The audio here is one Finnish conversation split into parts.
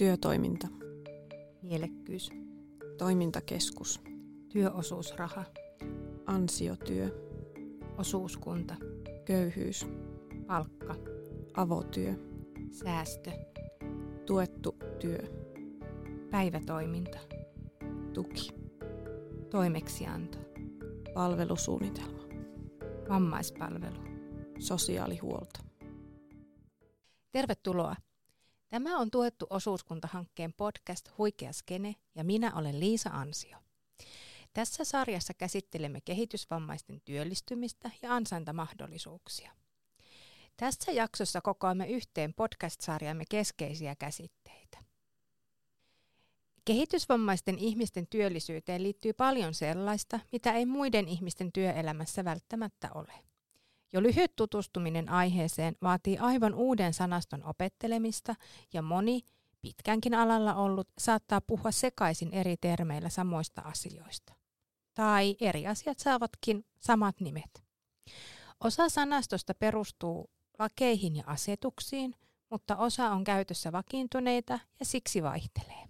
Työtoiminta. Mielekkyys. Toimintakeskus. Työosuusraha. Ansiotyö. Osuuskunta. Köyhyys. Palkka. Avotyö. Säästö. Tuettu työ. Päivätoiminta. Tuki. Toimeksianto. Palvelusuunnitelma. Vammaispalvelu. Sosiaalihuolto. Tervetuloa. Tämä on tuettu osuuskuntahankkeen podcast Huikea Skene ja minä olen Liisa Ansio. Tässä sarjassa käsittelemme kehitysvammaisten työllistymistä ja ansaintamahdollisuuksia. Tässä jaksossa kokoamme yhteen podcast-sarjamme keskeisiä käsitteitä. Kehitysvammaisten ihmisten työllisyyteen liittyy paljon sellaista, mitä ei muiden ihmisten työelämässä välttämättä ole. Jo lyhyt tutustuminen aiheeseen vaatii aivan uuden sanaston opettelemista ja moni, pitkänkin alalla ollut, saattaa puhua sekaisin eri termeillä samoista asioista. Tai eri asiat saavatkin samat nimet. Osa sanastosta perustuu lakeihin ja asetuksiin, mutta osa on käytössä vakiintuneita ja siksi vaihtelee.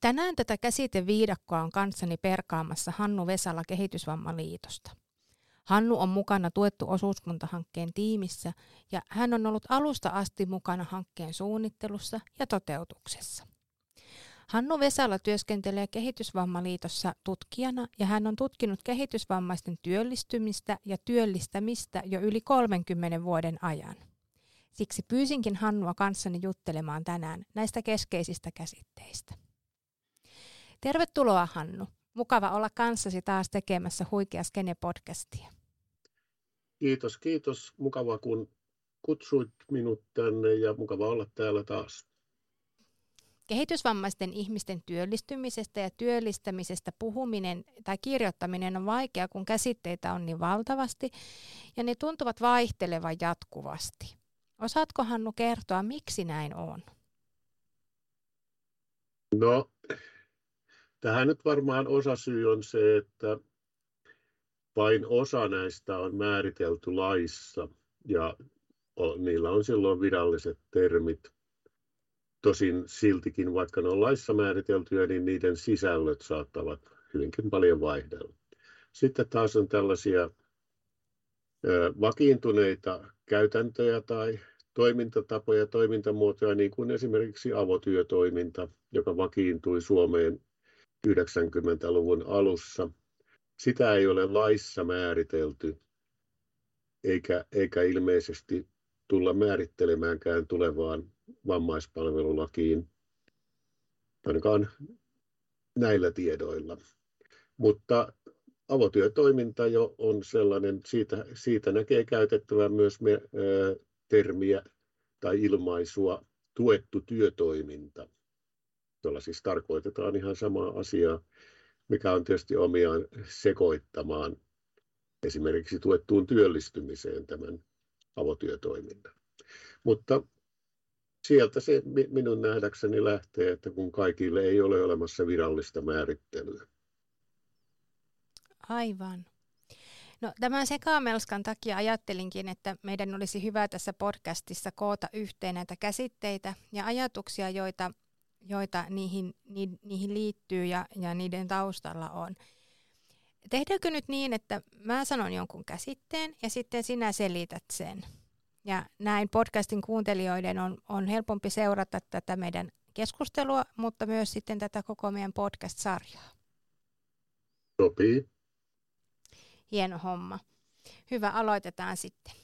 Tänään tätä käsiteviidakkoa on kanssani perkaamassa Hannu Vesala Kehitysvammaliitosta. Hannu on mukana tuettu osuuskuntahankkeen tiimissä ja hän on ollut alusta asti mukana hankkeen suunnittelussa ja toteutuksessa. Hannu Vesala työskentelee Kehitysvammaliitossa tutkijana ja hän on tutkinut kehitysvammaisten työllistymistä ja työllistämistä jo yli 30 vuoden ajan. Siksi pyysinkin Hannua kanssani juttelemaan tänään näistä keskeisistä käsitteistä. Tervetuloa Hannu. Mukava olla kanssasi taas tekemässä Huikea Skene-podcastia. Kiitos, kiitos. Mukava kun kutsuit minut tänne ja mukava olla täällä taas. Kehitysvammaisten ihmisten työllistymisestä ja työllistämisestä puhuminen tai kirjoittaminen on vaikea, kun käsitteitä on niin valtavasti ja ne tuntuvat vaihtelevan jatkuvasti. Osaatko Hannu kertoa, miksi näin on? No, tähän nyt varmaan osa syy on se, että vain osa näistä on määritelty laissa ja niillä on silloin viralliset termit. Tosin siltikin, vaikka ne on laissa määriteltyjä, niin niiden sisällöt saattavat hyvinkin paljon vaihdella. Sitten taas on tällaisia vakiintuneita käytäntöjä tai toimintatapoja, toimintamuotoja, niin kuin esimerkiksi avotyötoiminta, joka vakiintui Suomeen 90-luvun alussa. Sitä ei ole laissa määritelty, eikä, eikä ilmeisesti tulla määrittelemäänkään tulevaan vammaispalvelulakiin, ainakaan näillä tiedoilla. Mutta avotyötoiminta jo on sellainen, siitä, siitä näkee käytettävän myös me, ä, termiä tai ilmaisua tuettu työtoiminta, jolla siis tarkoitetaan ihan samaa asiaa, mikä on tietysti omiaan sekoittamaan esimerkiksi tuettuun työllistymiseen tämän avotyötoiminnan. Mutta sieltä se minun nähdäkseni lähtee, että kun kaikille ei ole olemassa virallista määrittelyä. Aivan. No, tämän sekamelskan takia ajattelinkin, että meidän olisi hyvä tässä podcastissa koota yhteen näitä käsitteitä ja ajatuksia, joita, joita niihin, ni, niihin liittyy ja, ja niiden taustalla on. Tehdäänkö nyt niin, että mä sanon jonkun käsitteen ja sitten sinä selität sen? Ja näin podcastin kuuntelijoiden on, on helpompi seurata tätä meidän keskustelua, mutta myös sitten tätä koko meidän podcast-sarjaa. Sopii. Hieno homma. Hyvä, aloitetaan sitten.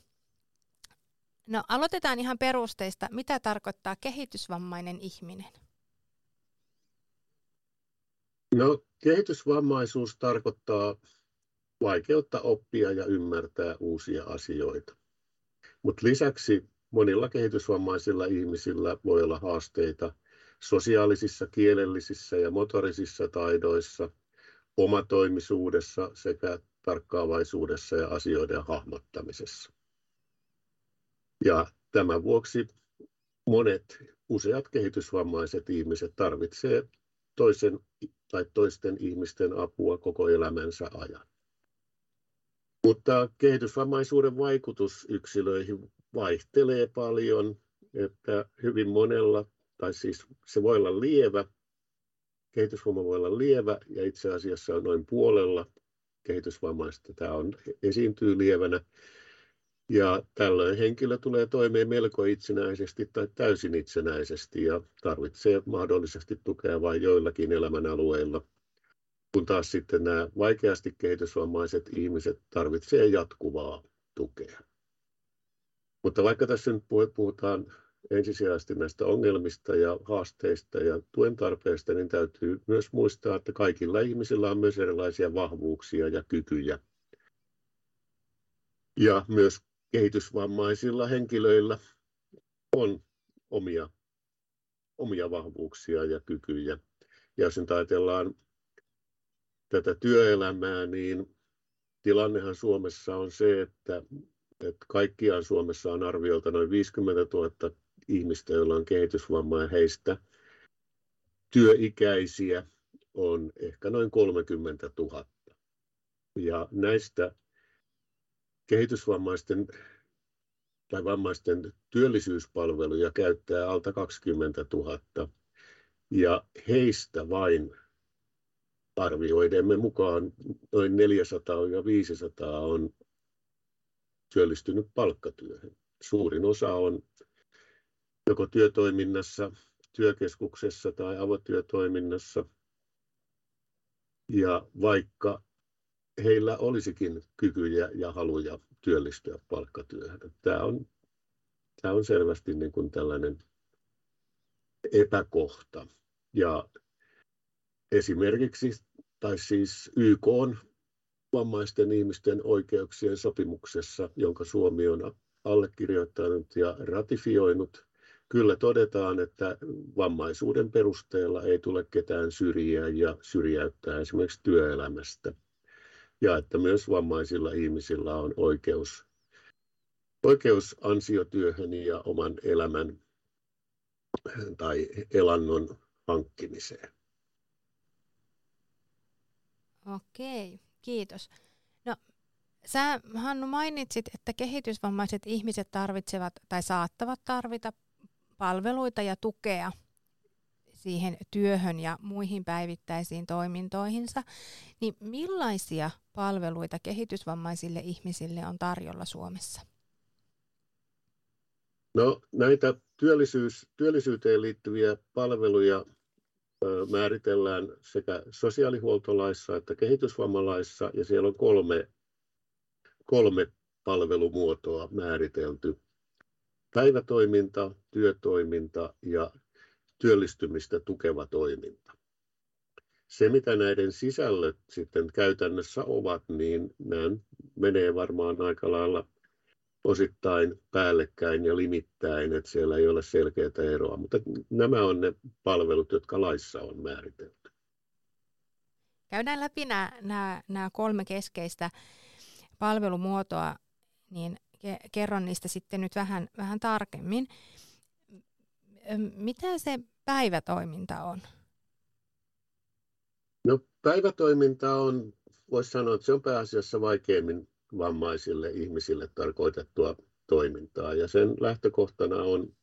No aloitetaan ihan perusteista. Mitä tarkoittaa kehitysvammainen ihminen? No kehitysvammaisuus tarkoittaa vaikeutta oppia ja ymmärtää uusia asioita. Mutta lisäksi monilla kehitysvammaisilla ihmisillä voi olla haasteita sosiaalisissa, kielellisissä ja motorisissa taidoissa, omatoimisuudessa sekä tarkkaavaisuudessa ja asioiden hahmottamisessa. Ja tämän vuoksi monet, useat kehitysvammaiset ihmiset tarvitsevat toisen tai toisten ihmisten apua koko elämänsä ajan. Mutta kehitysvammaisuuden vaikutus yksilöihin vaihtelee paljon että hyvin monella, tai siis se voi olla lievä, kehitysvamma voi olla lievä ja itse asiassa on noin puolella kehitysvammaista. Tämä on, esiintyy lievänä ja tällöin henkilö tulee toimeen melko itsenäisesti tai täysin itsenäisesti ja tarvitsee mahdollisesti tukea vain joillakin elämänalueilla, kun taas sitten nämä vaikeasti kehitysvammaiset ihmiset tarvitsevat jatkuvaa tukea. Mutta vaikka tässä nyt puhutaan ensisijaisesti näistä ongelmista ja haasteista ja tuen tarpeista, niin täytyy myös muistaa, että kaikilla ihmisillä on myös erilaisia vahvuuksia ja kykyjä. Ja myös kehitysvammaisilla henkilöillä on omia, omia vahvuuksia ja kykyjä. Ja jos nyt ajatellaan tätä työelämää, niin tilannehan Suomessa on se, että, että kaikkiaan Suomessa on arviolta noin 50 000 ihmistä, joilla on kehitysvamma ja heistä työikäisiä on ehkä noin 30 000. Ja näistä kehitysvammaisten tai vammaisten työllisyyspalveluja käyttää alta 20 000 ja heistä vain arvioidemme mukaan noin 400 ja 500 on työllistynyt palkkatyöhön. Suurin osa on joko työtoiminnassa, työkeskuksessa tai avotyötoiminnassa. Ja vaikka heillä olisikin kykyjä ja haluja työllistyä palkkatyöhön. Tämä on, tämä on selvästi niin kuin tällainen epäkohta. Ja esimerkiksi, tai siis YK on vammaisten ihmisten oikeuksien sopimuksessa, jonka Suomi on allekirjoittanut ja ratifioinut, kyllä todetaan, että vammaisuuden perusteella ei tule ketään syrjiä ja syrjäyttää esimerkiksi työelämästä ja että myös vammaisilla ihmisillä on oikeus, oikeus ansiotyöhön ja oman elämän tai elannon hankkimiseen. Okei, kiitos. No, sä Hannu mainitsit, että kehitysvammaiset ihmiset tarvitsevat tai saattavat tarvita palveluita ja tukea siihen työhön ja muihin päivittäisiin toimintoihinsa, niin millaisia palveluita kehitysvammaisille ihmisille on tarjolla Suomessa? No, näitä työllisyys, työllisyyteen liittyviä palveluja ö, määritellään sekä sosiaalihuoltolaissa että kehitysvammalaissa, ja siellä on kolme, kolme palvelumuotoa määritelty. Päivätoiminta, työtoiminta ja työllistymistä tukeva toiminta. Se, mitä näiden sisällöt sitten käytännössä ovat, niin nämä menee varmaan aika lailla osittain päällekkäin ja limittäin, että siellä ei ole selkeää eroa, mutta nämä on ne palvelut, jotka laissa on määritelty. Käydään läpi nämä, nämä, nämä kolme keskeistä palvelumuotoa, niin kerron niistä sitten nyt vähän, vähän tarkemmin. Mitä se päivätoiminta on? No päivätoiminta on, voisi sanoa, että se on pääasiassa vaikeimmin vammaisille ihmisille tarkoitettua toimintaa. Ja sen lähtökohtana on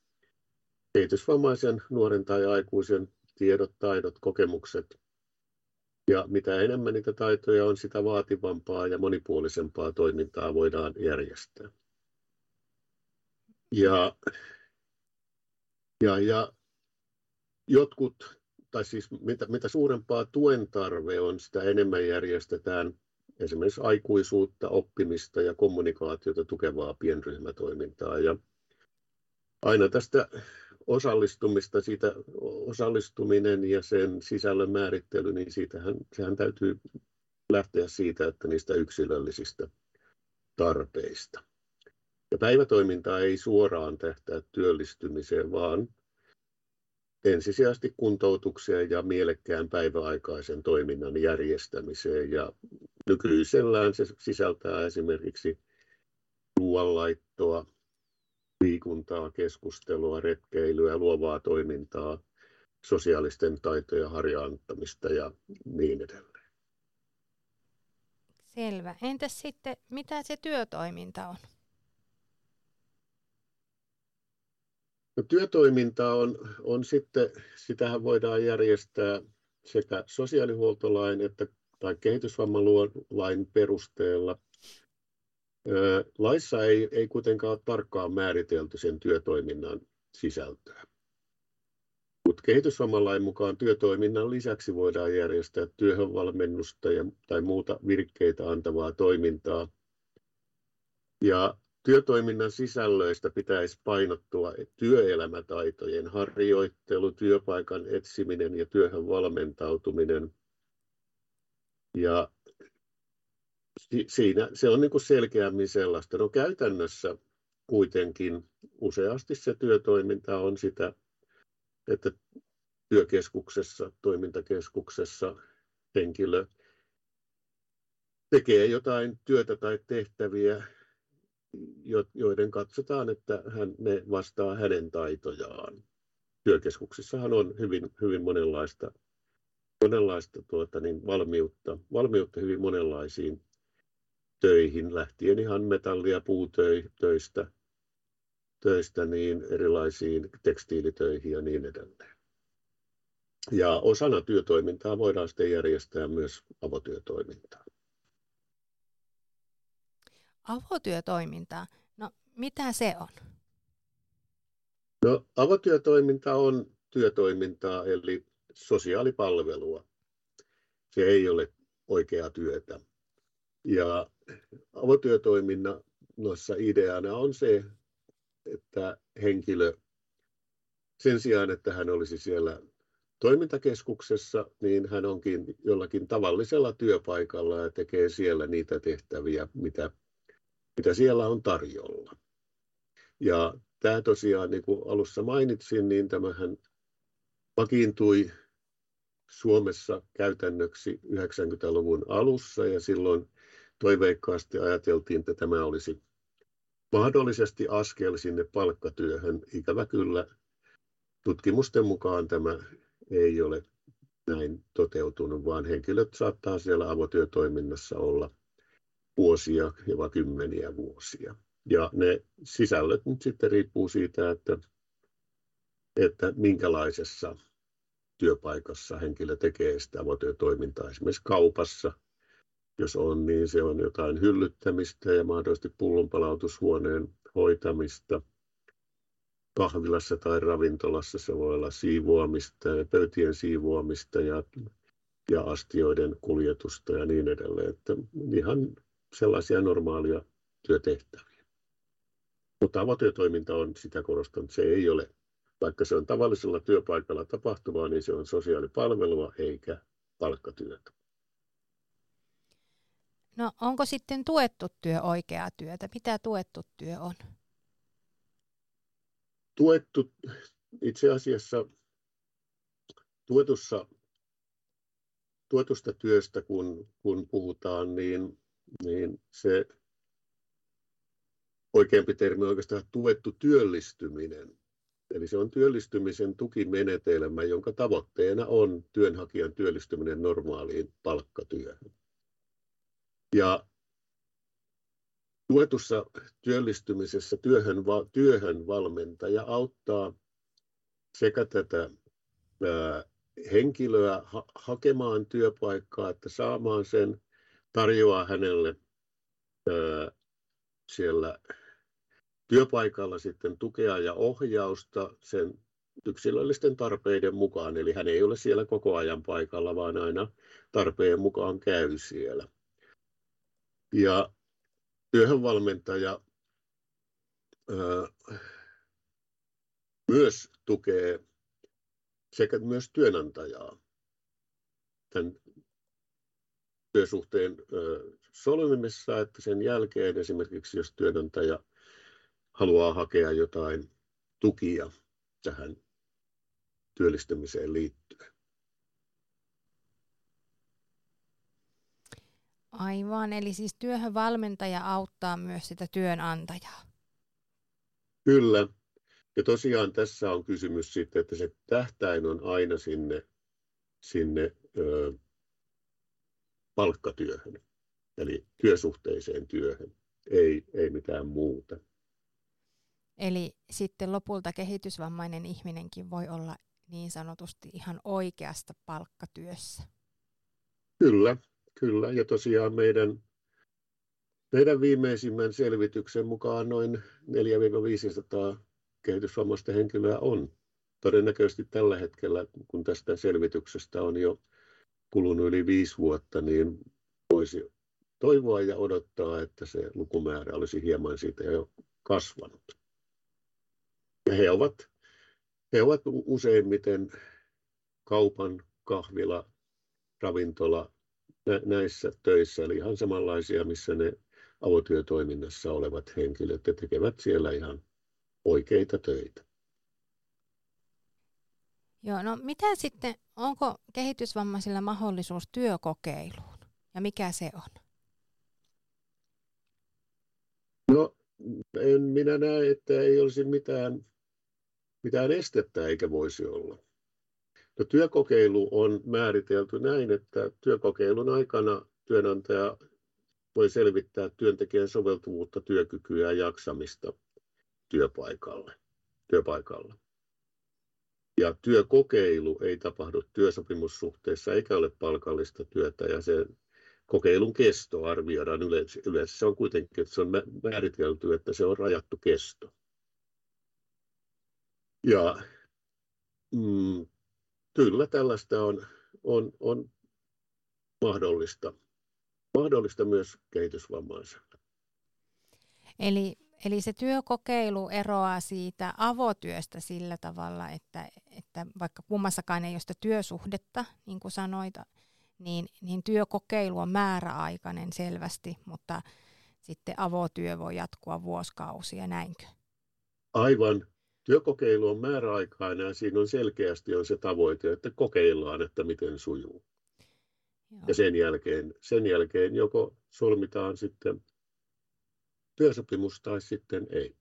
kehitysvammaisen nuoren tai aikuisen tiedot, taidot, kokemukset. Ja mitä enemmän niitä taitoja on, sitä vaativampaa ja monipuolisempaa toimintaa voidaan järjestää. Ja, ja, ja jotkut, tai siis mitä, mitä suurempaa tuen tarve on, sitä enemmän järjestetään esimerkiksi aikuisuutta, oppimista ja kommunikaatiota tukevaa pienryhmätoimintaa. Ja aina tästä osallistumista, siitä osallistuminen ja sen sisällön määrittely, niin siitähän, sehän täytyy lähteä siitä, että niistä yksilöllisistä tarpeista. Ja päivätoiminta ei suoraan tähtää työllistymiseen, vaan ensisijaisesti kuntoutukseen ja mielekkään päiväaikaisen toiminnan järjestämiseen. Ja nykyisellään se sisältää esimerkiksi ruoanlaittoa, liikuntaa, keskustelua, retkeilyä, luovaa toimintaa, sosiaalisten taitojen harjaantamista ja niin edelleen. Selvä. Entäs sitten, mitä se työtoiminta on? No, työtoiminta on, on sitten, sitähän voidaan järjestää sekä sosiaalihuoltolain että tai kehitysvammalain perusteella. Laissa ei, ei kuitenkaan ole tarkkaan määritelty sen työtoiminnan sisältöä. Mutta kehitysvammalain mukaan työtoiminnan lisäksi voidaan järjestää työhönvalmennusta ja, tai muuta virkkeitä antavaa toimintaa. Ja työtoiminnan sisällöistä pitäisi painottua työelämätaitojen harjoittelu, työpaikan etsiminen ja työhön valmentautuminen. Ja siinä se on niin kuin selkeämmin sellaista. No käytännössä kuitenkin useasti se työtoiminta on sitä että työkeskuksessa, toimintakeskuksessa henkilö tekee jotain työtä tai tehtäviä, joiden katsotaan, että hän, ne vastaa hänen taitojaan. Työkeskuksissahan on hyvin, hyvin monenlaista, monenlaista tuota, niin valmiutta, valmiutta hyvin monenlaisiin töihin, lähtien ihan metalli- ja puutöistä töistä niin erilaisiin tekstiilitöihin ja niin edelleen. Ja osana työtoimintaa voidaan sitten järjestää myös avotyötoimintaa. Avotyötoimintaa, no mitä se on? No, avotyötoiminta on työtoimintaa eli sosiaalipalvelua. Se ei ole oikeaa työtä. Ja avotyötoiminnassa ideana on se, että henkilö sen sijaan, että hän olisi siellä toimintakeskuksessa, niin hän onkin jollakin tavallisella työpaikalla ja tekee siellä niitä tehtäviä, mitä, mitä siellä on tarjolla. Ja tämä tosiaan, niin kuin alussa mainitsin, niin tämähän vakiintui Suomessa käytännöksi 90-luvun alussa ja silloin toiveikkaasti ajateltiin, että tämä olisi mahdollisesti askel sinne palkkatyöhön. Ikävä kyllä tutkimusten mukaan tämä ei ole näin toteutunut, vaan henkilöt saattaa siellä avotyötoiminnassa olla vuosia, jopa kymmeniä vuosia. Ja ne sisällöt nyt sitten riippuu siitä, että, että minkälaisessa työpaikassa henkilö tekee sitä avotyötoimintaa. Esimerkiksi kaupassa – jos on, niin se on jotain hyllyttämistä ja mahdollisesti pullonpalautushuoneen hoitamista. Kahvilassa tai ravintolassa se voi olla siivoamista pöytien siivoamista ja, ja astioiden kuljetusta ja niin edelleen. Että ihan sellaisia normaalia työtehtäviä. Mutta avotyötoiminta on, sitä korostan, se ei ole, vaikka se on tavallisella työpaikalla tapahtuvaa, niin se on sosiaalipalvelua eikä palkkatyötä. No onko sitten tuettu työ oikeaa työtä? Mitä tuettu työ on? Tuettu itse asiassa tuetussa, tuetusta työstä, kun, kun puhutaan, niin, niin se oikeampi termi on oikeastaan tuettu työllistyminen. Eli se on työllistymisen tukimenetelmä, jonka tavoitteena on työnhakijan työllistyminen normaaliin palkkatyöhön. Ja tuetussa työllistymisessä työhön, työhön valmentaja auttaa sekä tätä ää, henkilöä ha- hakemaan työpaikkaa, että saamaan sen, tarjoaa hänelle siellä työpaikalla sitten tukea ja ohjausta sen yksilöllisten tarpeiden mukaan. Eli hän ei ole siellä koko ajan paikalla, vaan aina tarpeen mukaan käy siellä. Ja työhönvalmentaja myös tukee sekä myös työnantajaa tämän työsuhteen solmimisessa, että sen jälkeen esimerkiksi jos työnantaja haluaa hakea jotain tukia tähän työllistymiseen liittyen. Aivan, eli siis työhön valmentaja auttaa myös sitä työnantajaa. Kyllä. Ja tosiaan tässä on kysymys siitä, että se tähtäin on aina sinne, sinne ö, palkkatyöhön, eli työsuhteiseen työhön, ei, ei mitään muuta. Eli sitten lopulta kehitysvammainen ihminenkin voi olla niin sanotusti ihan oikeasta palkkatyössä. Kyllä, kyllä. Ja tosiaan meidän, meidän viimeisimmän selvityksen mukaan noin 400-500 kehitysvammaista henkilöä on. Todennäköisesti tällä hetkellä, kun tästä selvityksestä on jo kulunut yli viisi vuotta, niin voisi toivoa ja odottaa, että se lukumäärä olisi hieman siitä jo kasvanut. Ja he ovat, he ovat useimmiten kaupan, kahvila, ravintola näissä töissä, eli ihan samanlaisia, missä ne avotyötoiminnassa olevat henkilöt ja tekevät siellä ihan oikeita töitä. Joo, no mitä sitten, onko kehitysvammaisilla mahdollisuus työkokeiluun ja mikä se on? No, en minä näe, että ei olisi mitään, mitään estettä eikä voisi olla. No, työkokeilu on määritelty näin, että työkokeilun aikana työnantaja voi selvittää työntekijän soveltuvuutta, työkykyä ja jaksamista työpaikalle, työpaikalla. Ja työkokeilu ei tapahdu työsopimussuhteessa eikä ole palkallista työtä ja se kokeilun kesto arvioidaan yleensä. Yleensä se on kuitenkin, että se on määritelty, että se on rajattu kesto. Ja mm, kyllä tällaista on, on, on mahdollista, mahdollista myös kehitysvammaiselle. Eli, eli se työkokeilu eroaa siitä avotyöstä sillä tavalla, että, että vaikka kummassakaan ei ole sitä työsuhdetta, niin kuin sanoit, niin, niin työkokeilu on määräaikainen selvästi, mutta sitten avotyö voi jatkua vuosikausia, näinkö? Aivan. Työkokeilu on määräaikainen ja siinä on selkeästi on se tavoite, että kokeillaan, että miten sujuu. Joo. Ja sen jälkeen, sen jälkeen joko solmitaan sitten työsopimus tai sitten ei.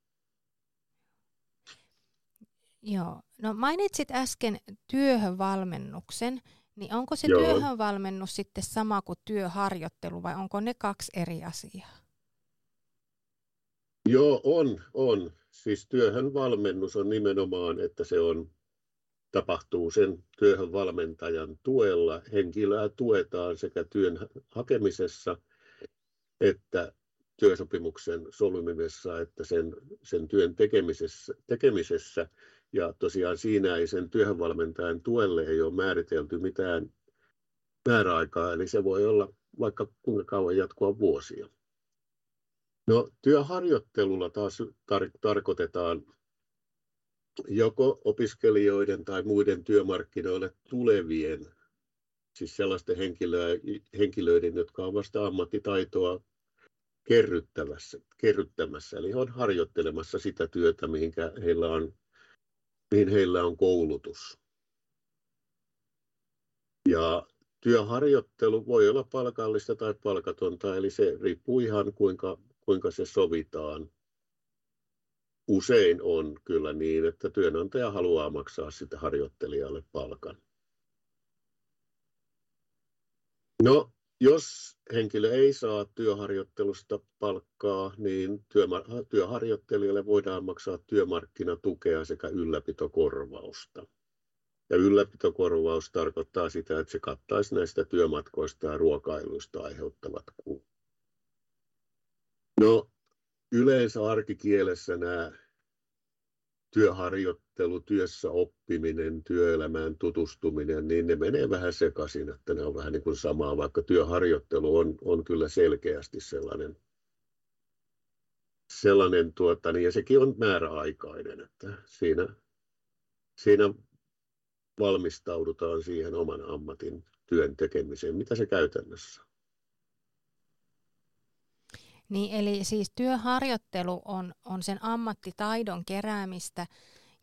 Joo. No mainitsit äsken työhönvalmennuksen, niin onko se Joo. työhönvalmennus sitten sama kuin työharjoittelu vai onko ne kaksi eri asiaa? Joo, on, on. Siis työhön valmennus on nimenomaan, että se on, tapahtuu sen työhön valmentajan tuella. Henkilöä tuetaan sekä työn hakemisessa että työsopimuksen solmimisessa että sen, sen työn tekemisessä, tekemisessä. Ja tosiaan siinä ei sen työhönvalmentajan tuelle ei ole määritelty mitään määräaikaa, eli se voi olla vaikka kuinka kauan jatkua vuosia. No, työharjoittelulla taas tar- tarkoitetaan joko opiskelijoiden tai muiden työmarkkinoille tulevien, siis sellaisten henkilöiden, jotka ovat vasta ammattitaitoa kerryttämässä, kerryttämässä, eli on harjoittelemassa sitä työtä, mihinkä heillä on, mihin heillä on koulutus. Ja työharjoittelu voi olla palkallista tai palkatonta, eli se riippuu ihan kuinka kuinka se sovitaan. Usein on kyllä niin, että työnantaja haluaa maksaa sitä harjoittelijalle palkan. No, jos henkilö ei saa työharjoittelusta palkkaa, niin työharjoittelijalle voidaan maksaa työmarkkinatukea sekä ylläpitokorvausta. Ja ylläpitokorvaus tarkoittaa sitä, että se kattaisi näistä työmatkoista ja ruokailuista aiheuttavat kulut. No yleensä arkikielessä nämä työharjoittelu, työssä oppiminen, työelämään tutustuminen, niin ne menee vähän sekaisin, että ne on vähän niin kuin samaa, vaikka työharjoittelu on, on kyllä selkeästi sellainen, sellainen tuota, niin, ja sekin on määräaikainen, että siinä, siinä valmistaudutaan siihen oman ammatin työn tekemiseen, mitä se käytännössä niin eli siis työharjoittelu on, on sen ammattitaidon keräämistä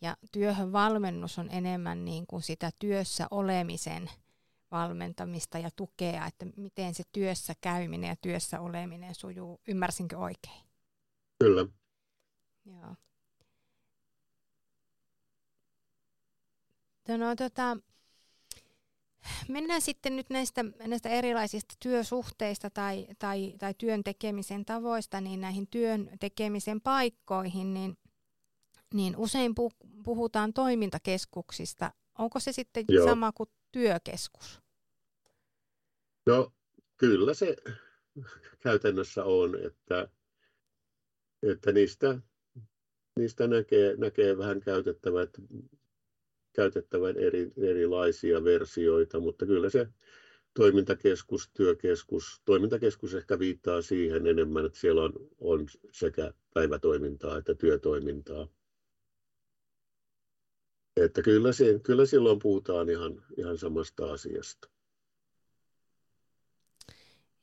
ja työhön valmennus on enemmän niin kuin sitä työssä olemisen valmentamista ja tukea, että miten se työssä käyminen ja työssä oleminen sujuu. Ymmärsinkö oikein? Kyllä. Joo. No, tota, Mennään sitten nyt näistä, näistä erilaisista työsuhteista tai, tai, tai työn tekemisen tavoista niin näihin työn tekemisen paikkoihin, niin niin usein puhutaan toimintakeskuksista. Onko se sitten Joo. sama kuin työkeskus? No kyllä se käytännössä on, että, että niistä, niistä näkee, näkee vähän käytettävät, käytettävän eri, erilaisia versioita, mutta kyllä se toimintakeskus, työkeskus, toimintakeskus ehkä viittaa siihen enemmän, että siellä on, on sekä päivätoimintaa että työtoimintaa. Että kyllä, se, kyllä silloin puhutaan ihan, ihan samasta asiasta.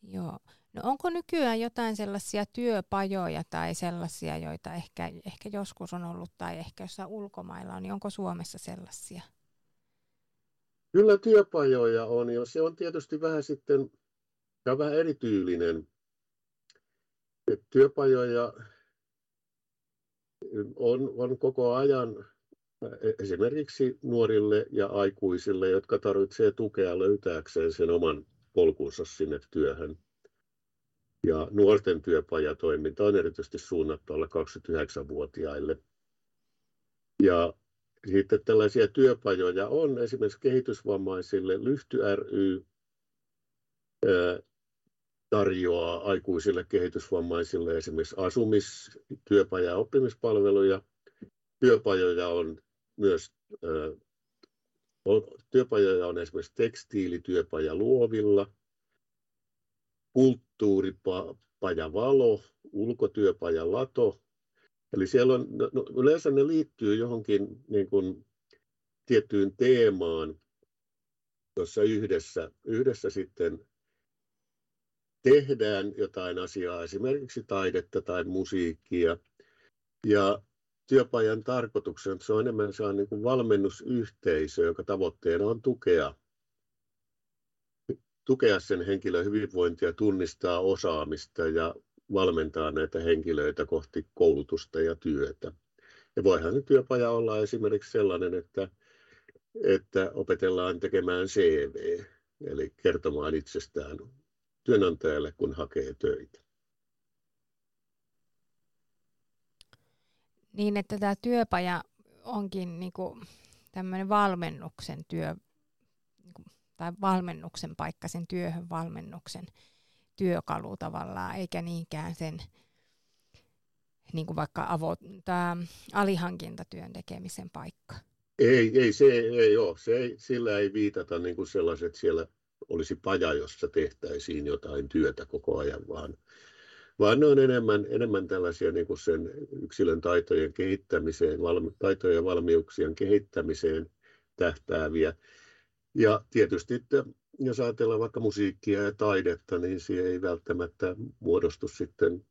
Joo. No onko nykyään jotain sellaisia työpajoja tai sellaisia, joita ehkä, ehkä joskus on ollut tai ehkä jossain ulkomailla on, niin onko Suomessa sellaisia? Kyllä työpajoja on, ja se on tietysti vähän sitten ja vähän erityylinen. Et työpajoja on, on koko ajan esimerkiksi nuorille ja aikuisille, jotka tarvitsevat tukea löytääkseen sen oman polkunsa sinne työhön. Ja nuorten työpajatoiminta on erityisesti suunnattu alle 29-vuotiaille. Ja sitten tällaisia työpajoja on esimerkiksi kehitysvammaisille. Lyhty ry tarjoaa aikuisille kehitysvammaisille esimerkiksi asumis-, työpaja- ja oppimispalveluja. Työpajoja on myös työpajoja on esimerkiksi tekstiilityöpaja Luovilla, kulttuuripaja Valo, ulkotyöpaja Lato. Eli siellä on, no, no, yleensä ne liittyy johonkin niin kuin, tiettyyn teemaan, jossa yhdessä, yhdessä sitten tehdään jotain asiaa, esimerkiksi taidetta tai musiikkia. Ja työpajan tarkoituksena että se on enemmän se on niin kuin valmennusyhteisö, joka tavoitteena on tukea, tukea sen henkilön hyvinvointia, tunnistaa osaamista ja valmentaa näitä henkilöitä kohti koulutusta ja työtä. Ja voihan se työpaja olla esimerkiksi sellainen, että, että opetellaan tekemään CV, eli kertomaan itsestään työnantajalle, kun hakee töitä. Niin, että tämä työpaja onkin niin kuin tämmöinen valmennuksen työ, tai valmennuksen paikka sen työhön valmennuksen työkalu tavallaan, eikä niinkään sen niin kuin vaikka avo, tämä alihankintatyön tekemisen paikka. Ei, ei se ei ole. Se ei, sillä ei viitata niin kuin sellaiset, siellä olisi paja, jossa tehtäisiin jotain työtä koko ajan, vaan, vaan ne on enemmän, enemmän tällaisia niin kuin sen yksilön taitojen kehittämiseen, valmi, taitojen ja valmiuksien kehittämiseen tähtääviä. Ja tietysti, että jos ajatellaan vaikka musiikkia ja taidetta, niin siihen ei välttämättä muodostu sitten,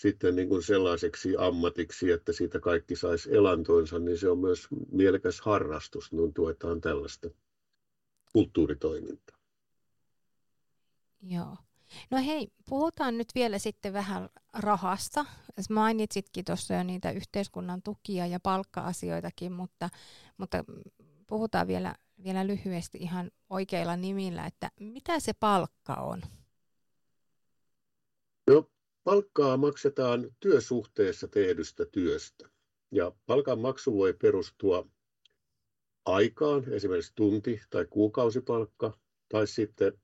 sitten niin kuin sellaiseksi ammatiksi, että siitä kaikki saisi elantonsa, niin se on myös mielekäs harrastus, niin tuetaan tällaista kulttuuritoimintaa. Joo. No hei, puhutaan nyt vielä sitten vähän rahasta. Mainitsitkin tuossa jo niitä yhteiskunnan tukia ja palkka-asioitakin, mutta, mutta puhutaan vielä, vielä lyhyesti ihan oikeilla nimillä, että mitä se palkka on? No, palkkaa maksetaan työsuhteessa tehdystä työstä. Ja palkan maksu voi perustua aikaan, esimerkiksi tunti- tai kuukausipalkka, tai sitten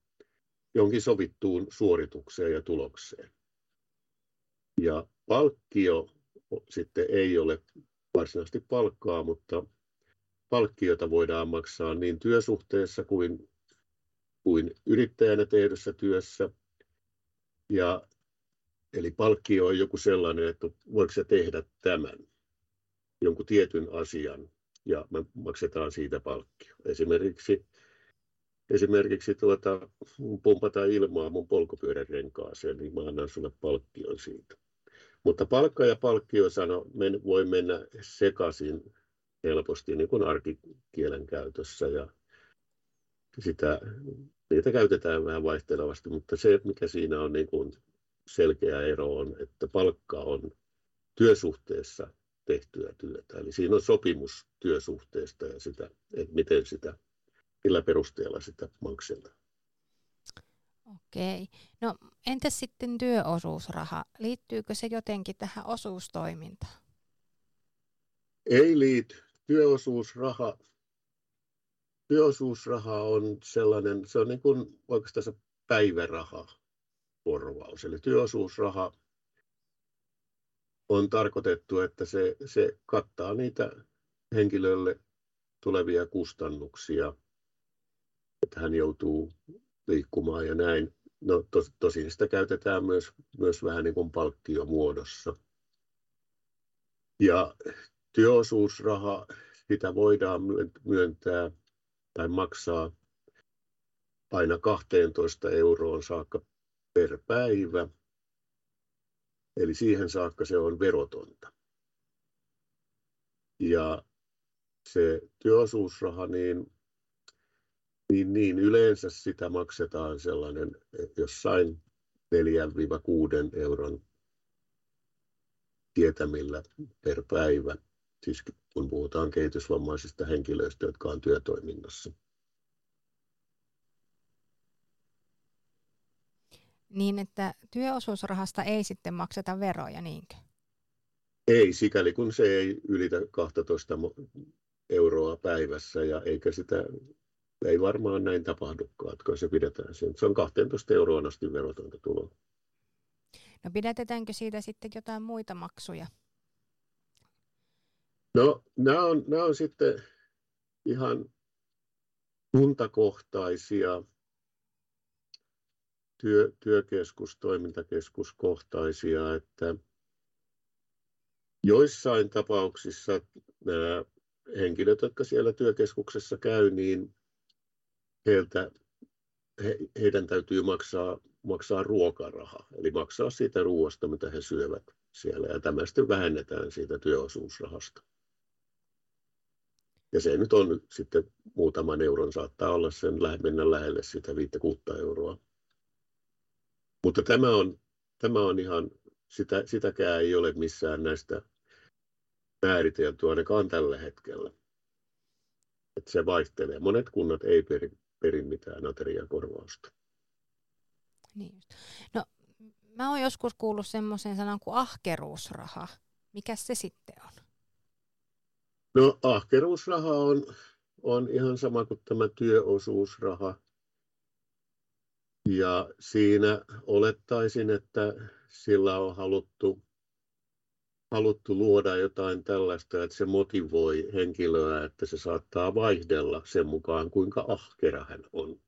jonkin sovittuun suoritukseen ja tulokseen. Ja palkkio sitten ei ole varsinaisesti palkkaa, mutta palkkiota voidaan maksaa niin työsuhteessa kuin, kuin yrittäjänä tehdyssä työssä. Ja, eli palkkio on joku sellainen, että voiko se tehdä tämän, jonkun tietyn asian, ja me maksetaan siitä palkkio. Esimerkiksi, esimerkiksi tuota, pumpata ilmaa mun polkupyörän renkaaseen, niin mä annan sulle palkkion siitä. Mutta palkka ja palkkio sano, men, voi mennä sekaisin helposti niin kuin arkikielen käytössä ja sitä, niitä käytetään vähän vaihtelevasti, mutta se mikä siinä on niin kuin selkeä ero on, että palkka on työsuhteessa tehtyä työtä. Eli siinä on sopimus työsuhteesta ja sitä, että miten sitä, millä perusteella sitä maksetaan. Okei. No entäs sitten työosuusraha? Liittyykö se jotenkin tähän osuustoimintaan? ei liity. Työosuusraha, työosuusraha on sellainen, se on niin kuin oikeastaan päiväraha korvaus. Eli työosuusraha on tarkoitettu, että se, se kattaa niitä henkilölle tulevia kustannuksia, että hän joutuu liikkumaan ja näin. No tos, tosin sitä käytetään myös, myös vähän niin kuin palkkiomuodossa. Ja työosuusraha, sitä voidaan myöntää tai maksaa aina 12 euroon saakka per päivä. Eli siihen saakka se on verotonta. Ja se työosuusraha, niin, niin, niin yleensä sitä maksetaan sellainen jossain 4-6 euron tietämillä per päivä, siis kun puhutaan kehitysvammaisista henkilöistä, jotka on työtoiminnassa. Niin, että työosuusrahasta ei sitten makseta veroja, niinkö? Ei, sikäli kun se ei ylitä 12 euroa päivässä ja eikä sitä, ei varmaan näin tapahdukaan, että se pidetään sen. Se on 12 euroa asti verotonta tuloa. No pidätetäänkö siitä sitten jotain muita maksuja? No nämä on, nämä on sitten ihan kuntakohtaisia, työ, työkeskus, toimintakeskuskohtaisia, että joissain tapauksissa nämä henkilöt, jotka siellä työkeskuksessa käy, niin heiltä, he, heidän täytyy maksaa, maksaa ruokaraha, eli maksaa siitä ruoasta, mitä he syövät siellä, ja tämä sitten vähennetään siitä työosuusrahasta. Ja se nyt on sitten muutaman euron, saattaa olla sen mennä lähelle sitä 5-6 euroa. Mutta tämä on, tämä on ihan, sitä, sitäkään ei ole missään näistä määritelty ainakaan tällä hetkellä. Että se vaihtelee. Monet kunnat ei peri, peri mitään ateriakorvausta. Niin. No, mä oon joskus kuullut semmoisen sanan kuin ahkeruusraha. Mikä se sitten on? No ahkeruusraha on, on ihan sama kuin tämä työosuusraha. Ja siinä olettaisin, että sillä on haluttu haluttu luoda jotain tällaista, että se motivoi henkilöä, että se saattaa vaihdella sen mukaan, kuinka ahkera hän on.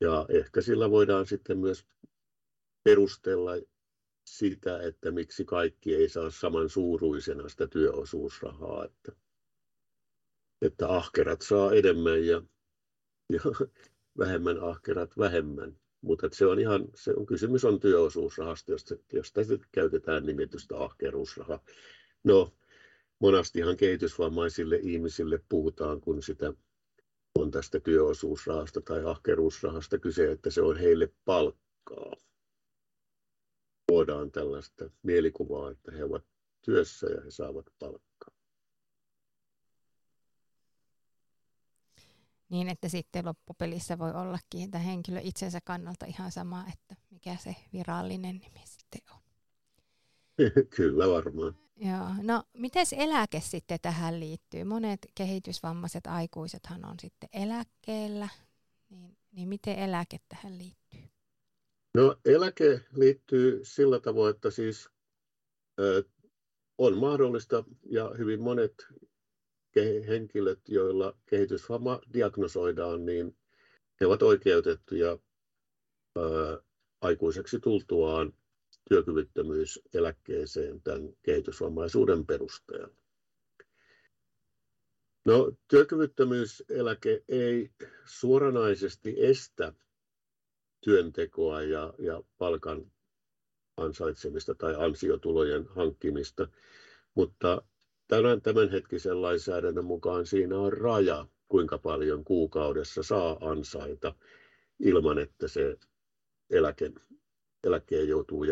Ja ehkä sillä voidaan sitten myös perustella sitä, että miksi kaikki ei saa saman suuruisena sitä työosuusrahaa, että, että ahkerat saa enemmän ja, ja vähemmän ahkerat vähemmän. Mutta se on ihan, se on, kysymys on työosuusrahasta, josta, josta käytetään nimitystä ahkeruusraha. No, monastihan kehitysvammaisille ihmisille puhutaan, kun sitä on tästä työosuusrahasta tai ahkeruusrahasta kyse, että se on heille palkkaa. Voidaan tällaista mielikuvaa, että he ovat työssä ja he saavat palkkaa. Niin, että sitten loppupelissä voi ollakin että henkilö itsensä kannalta ihan sama, että mikä se virallinen nimi sitten on. Kyllä varmaan. Joo. No, miten eläke sitten tähän liittyy? Monet kehitysvammaiset aikuisethan on sitten eläkkeellä, niin, niin miten eläke tähän liittyy? No eläke liittyy sillä tavoin, että siis ö, on mahdollista ja hyvin monet henkilöt, joilla kehitysvamma diagnosoidaan, niin he ovat oikeutettuja ää, aikuiseksi tultuaan työkyvyttömyyseläkkeeseen tämän kehitysvammaisuuden perusteella. No, työkyvyttömyyseläke ei suoranaisesti estä työntekoa ja, ja palkan ansaitsemista tai ansiotulojen hankkimista, mutta tämän, tämänhetkisen lainsäädännön mukaan siinä on raja, kuinka paljon kuukaudessa saa ansaita ilman, että se eläke, eläkkeen joutuu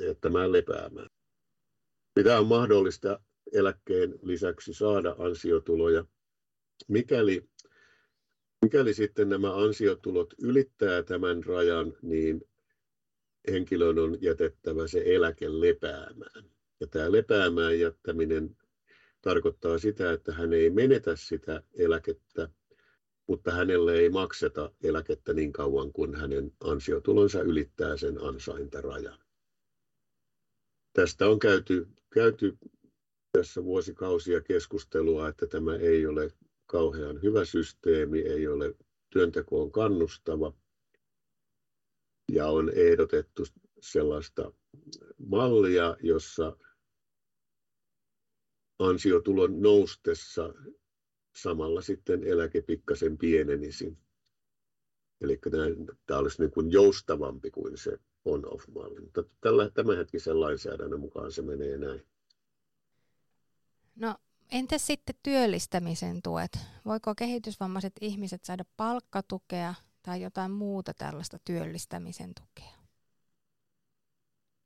jättämään lepäämään. Mitä on mahdollista eläkkeen lisäksi saada ansiotuloja, mikäli, mikäli sitten nämä ansiotulot ylittää tämän rajan, niin henkilön on jätettävä se eläke lepäämään. Ja tämä lepäämään jättäminen tarkoittaa sitä, että hän ei menetä sitä eläkettä, mutta hänelle ei makseta eläkettä niin kauan kuin hänen ansiotulonsa ylittää sen ansaintarajan. Tästä on käyty, käyty tässä vuosikausia keskustelua, että tämä ei ole kauhean hyvä systeemi, ei ole työntekoon kannustava ja on ehdotettu sellaista mallia, jossa ansiotulon noustessa samalla sitten eläke pikkasen pienenisi. Eli tämä olisi niin kuin joustavampi kuin se on-off-malli. Mutta tällä, tämänhetkisen lainsäädännön mukaan se menee näin. No entäs sitten työllistämisen tuet? Voiko kehitysvammaiset ihmiset saada palkkatukea tai jotain muuta tällaista työllistämisen tukea?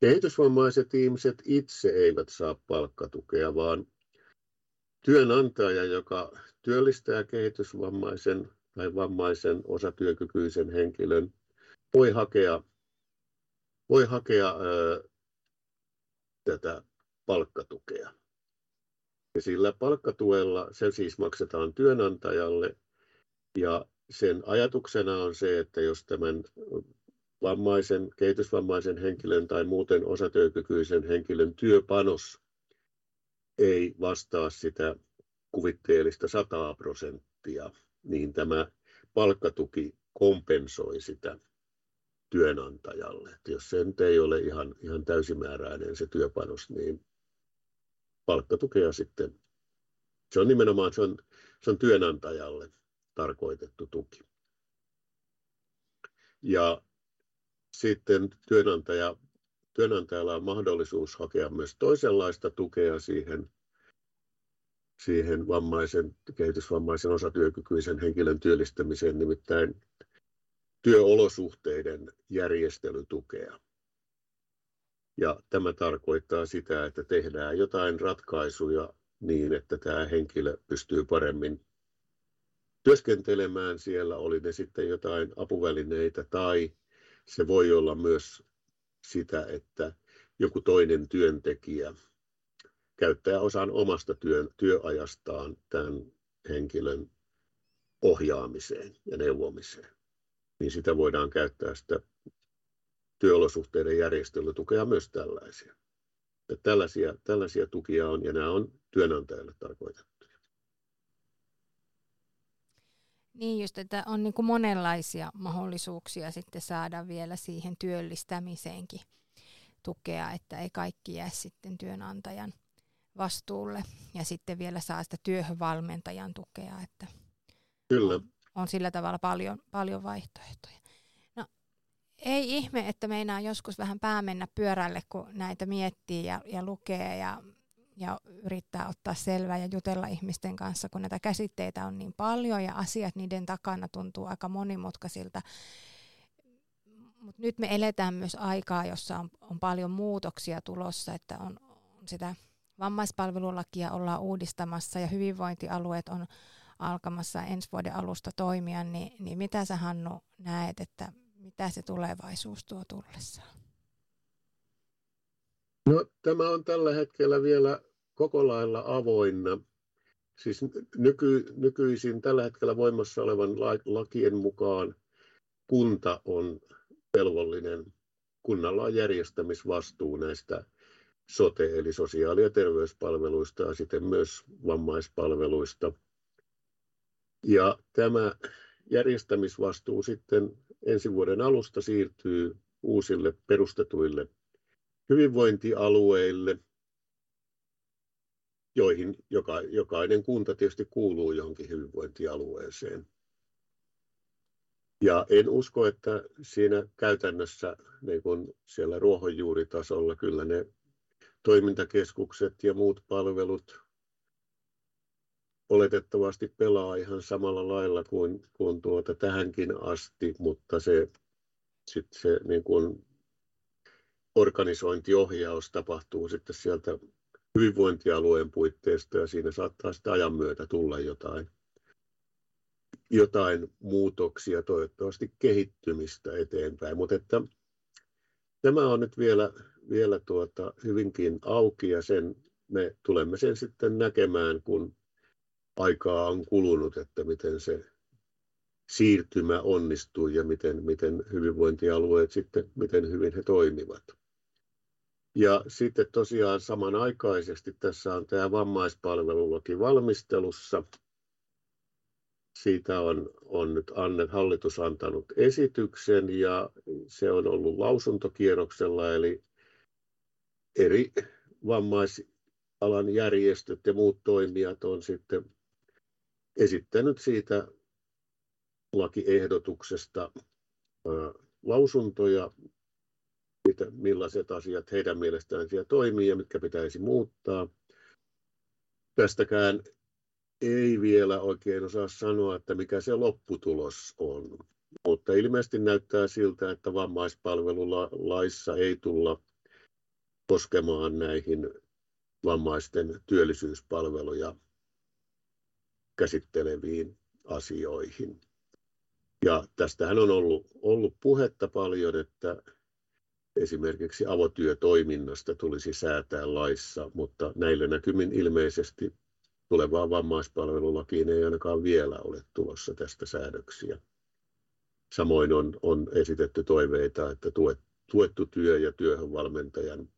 Kehitysvammaiset ihmiset itse eivät saa palkkatukea, vaan työnantaja, joka työllistää kehitysvammaisen tai vammaisen osatyökykyisen henkilön, voi hakea, voi hakea ää, tätä palkkatukea. Ja sillä palkkatuella se siis maksetaan työnantajalle ja sen ajatuksena on se, että jos tämän vammaisen, kehitysvammaisen henkilön tai muuten osatyökykyisen henkilön työpanos ei vastaa sitä kuvitteellista 100 prosenttia, niin tämä palkkatuki kompensoi sitä työnantajalle. Että jos se nyt ei ole ihan, ihan täysimääräinen se työpanos, niin palkkatukea sitten, se on nimenomaan se on, se on työnantajalle tarkoitettu tuki. Ja sitten työnantaja, työnantajalla on mahdollisuus hakea myös toisenlaista tukea siihen, siihen vammaisen, kehitysvammaisen osatyökykyisen henkilön työllistämiseen, nimittäin työolosuhteiden järjestelytukea. Ja tämä tarkoittaa sitä, että tehdään jotain ratkaisuja niin, että tämä henkilö pystyy paremmin työskentelemään siellä, oli ne sitten jotain apuvälineitä tai se voi olla myös sitä, että joku toinen työntekijä käyttää osan omasta työn, työajastaan tämän henkilön ohjaamiseen ja neuvomiseen. Niin sitä voidaan käyttää sitä työolosuhteiden järjestelytukea myös tällaisia. Ja tällaisia, tällaisia tukia on ja nämä on työnantajalle tarkoitettu. Niin just, että on niin kuin monenlaisia mahdollisuuksia sitten saada vielä siihen työllistämiseenkin tukea, että ei kaikki jää sitten työnantajan vastuulle ja sitten vielä saa sitä työhönvalmentajan tukea, että Kyllä. On, on sillä tavalla paljon, paljon vaihtoehtoja. Ei ihme, että meinaa joskus vähän pää mennä pyörälle, kun näitä miettii ja, ja lukee ja ja yrittää ottaa selvää ja jutella ihmisten kanssa, kun näitä käsitteitä on niin paljon ja asiat niiden takana tuntuu aika monimutkaisilta. Mutta nyt me eletään myös aikaa, jossa on, on paljon muutoksia tulossa, että on, on sitä vammaispalvelulakia ollaan uudistamassa ja hyvinvointialueet on alkamassa ensi vuoden alusta toimia, niin, niin mitä sä Hannu näet, että mitä se tulevaisuus tuo tullessaan? No, tämä on tällä hetkellä vielä koko lailla avoinna. Siis nyky, nykyisin tällä hetkellä voimassa olevan lakien mukaan kunta on velvollinen, kunnalla on järjestämisvastuu näistä sote- eli sosiaali- ja terveyspalveluista ja sitten myös vammaispalveluista. Ja tämä järjestämisvastuu sitten ensi vuoden alusta siirtyy uusille perustetuille hyvinvointialueille, joihin joka, jokainen kunta tietysti kuuluu johonkin hyvinvointialueeseen. Ja en usko, että siinä käytännössä niin kun siellä ruohonjuuritasolla kyllä ne toimintakeskukset ja muut palvelut oletettavasti pelaa ihan samalla lailla kuin, kuin tuota tähänkin asti, mutta se, sit se niin kuin organisointiohjaus tapahtuu sitten sieltä hyvinvointialueen puitteista ja siinä saattaa sitten ajan myötä tulla jotain, jotain muutoksia, toivottavasti kehittymistä eteenpäin. Mutta että tämä on nyt vielä, vielä tuota hyvinkin auki ja sen me tulemme sen sitten näkemään, kun aikaa on kulunut, että miten se siirtymä onnistuu ja miten, miten hyvinvointialueet sitten, miten hyvin he toimivat. Ja sitten tosiaan samanaikaisesti tässä on tämä vammaispalvelulaki valmistelussa. Siitä on, on nyt Anne hallitus antanut esityksen ja se on ollut lausuntokierroksella, eli eri vammaisalan järjestöt ja muut toimijat on sitten esittänyt siitä lakiehdotuksesta lausuntoja, mitä, millaiset asiat heidän mielestään siellä toimii ja mitkä pitäisi muuttaa. Tästäkään ei vielä oikein osaa sanoa, että mikä se lopputulos on. Mutta ilmeisesti näyttää siltä, että vammaispalvelulaissa ei tulla koskemaan näihin vammaisten työllisyyspalveluja käsitteleviin asioihin. Ja tästähän on ollut, ollut puhetta paljon, että esimerkiksi avotyötoiminnasta tulisi säätää laissa, mutta näillä näkymin ilmeisesti tulevaan vammaispalvelulakiin ei ainakaan vielä ole tulossa tästä säädöksiä. Samoin on, on esitetty toiveita, että tuettu työ ja työhön valmentajan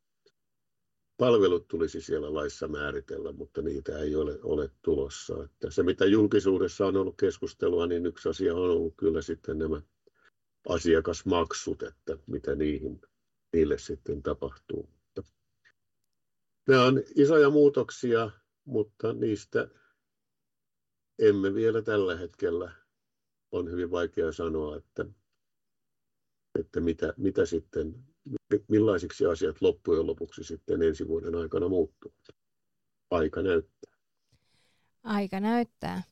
palvelut tulisi siellä laissa määritellä, mutta niitä ei ole, ole tulossa. Että se, mitä julkisuudessa on ollut keskustelua, niin yksi asia on ollut kyllä sitten nämä asiakasmaksut, että mitä niihin, niille sitten tapahtuu. Nämä on isoja muutoksia, mutta niistä emme vielä tällä hetkellä on hyvin vaikea sanoa, että, että mitä, mitä sitten millaisiksi asiat loppujen lopuksi sitten ensi vuoden aikana muuttuvat. Aika näyttää. Aika näyttää.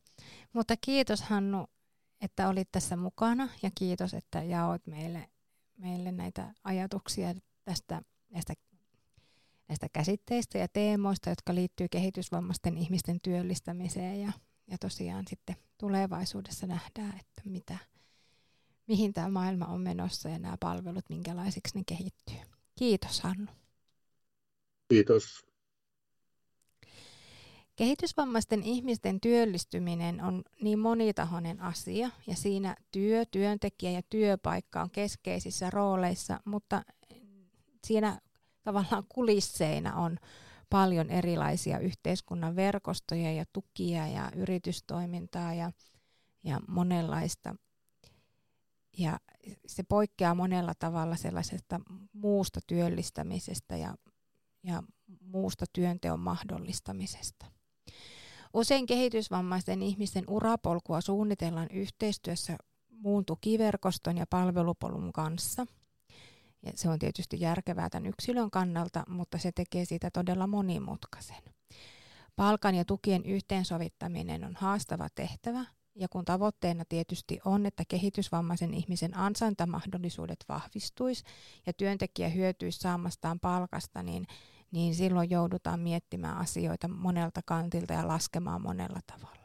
Mutta kiitos Hannu, että olit tässä mukana ja kiitos, että jaoit meille, meille näitä ajatuksia tästä, näistä, näistä käsitteistä ja teemoista, jotka liittyy kehitysvammaisten ihmisten työllistämiseen ja, ja tosiaan sitten tulevaisuudessa nähdään, että mitä, mihin tämä maailma on menossa ja nämä palvelut, minkälaisiksi ne kehittyy. Kiitos Hannu. Kiitos. Kehitysvammaisten ihmisten työllistyminen on niin monitahoinen asia ja siinä työ, työntekijä ja työpaikka on keskeisissä rooleissa, mutta siinä tavallaan kulisseina on paljon erilaisia yhteiskunnan verkostoja ja tukia ja yritystoimintaa ja, ja monenlaista ja se poikkeaa monella tavalla sellaisesta muusta työllistämisestä ja, ja muusta työnteon mahdollistamisesta. Usein kehitysvammaisten ihmisten urapolkua suunnitellaan yhteistyössä muun tukiverkoston ja palvelupolun kanssa. Ja se on tietysti järkevää tämän yksilön kannalta, mutta se tekee siitä todella monimutkaisen. Palkan ja tukien yhteensovittaminen on haastava tehtävä, ja kun tavoitteena tietysti on, että kehitysvammaisen ihmisen ansaintamahdollisuudet vahvistuisi ja työntekijä hyötyisi saamastaan palkasta, niin, niin silloin joudutaan miettimään asioita monelta kantilta ja laskemaan monella tavalla.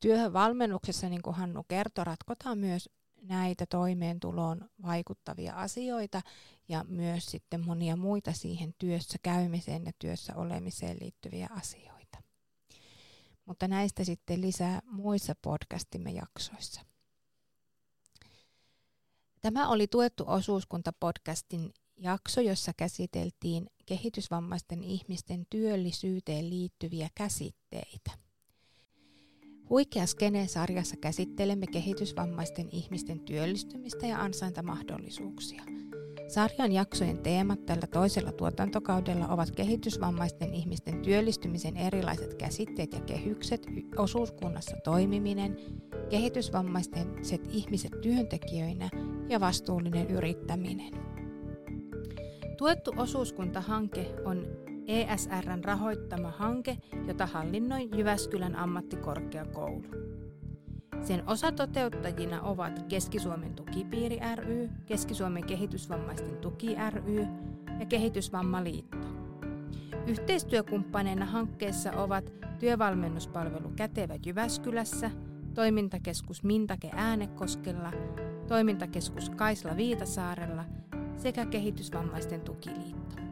Työhön valmennuksessa, niin kuin Hannu kertoi, ratkotaan myös näitä toimeentuloon vaikuttavia asioita ja myös sitten monia muita siihen työssä käymiseen ja työssä olemiseen liittyviä asioita mutta näistä sitten lisää muissa podcastimme jaksoissa. Tämä oli Tuettu osuuskunta-podcastin jakso, jossa käsiteltiin kehitysvammaisten ihmisten työllisyyteen liittyviä käsitteitä. Huikea Skene-sarjassa käsittelemme kehitysvammaisten ihmisten työllistymistä ja ansaintamahdollisuuksia – Sarjan jaksojen teemat tällä toisella tuotantokaudella ovat kehitysvammaisten ihmisten työllistymisen erilaiset käsitteet ja kehykset, osuuskunnassa toimiminen, kehitysvammaiset ihmiset työntekijöinä ja vastuullinen yrittäminen. Tuettu osuuskuntahanke on ESRn rahoittama hanke, jota hallinnoi Jyväskylän ammattikorkeakoulu. Sen osatoteuttajina ovat Keski-Suomen tukipiiri ry, Keski-Suomen kehitysvammaisten tuki ry ja Kehitysvammaliitto. Yhteistyökumppaneina hankkeessa ovat työvalmennuspalvelu Kätevä Jyväskylässä, toimintakeskus Mintake Äänekoskella, toimintakeskus Kaisla Viitasaarella sekä Kehitysvammaisten tukiliitto.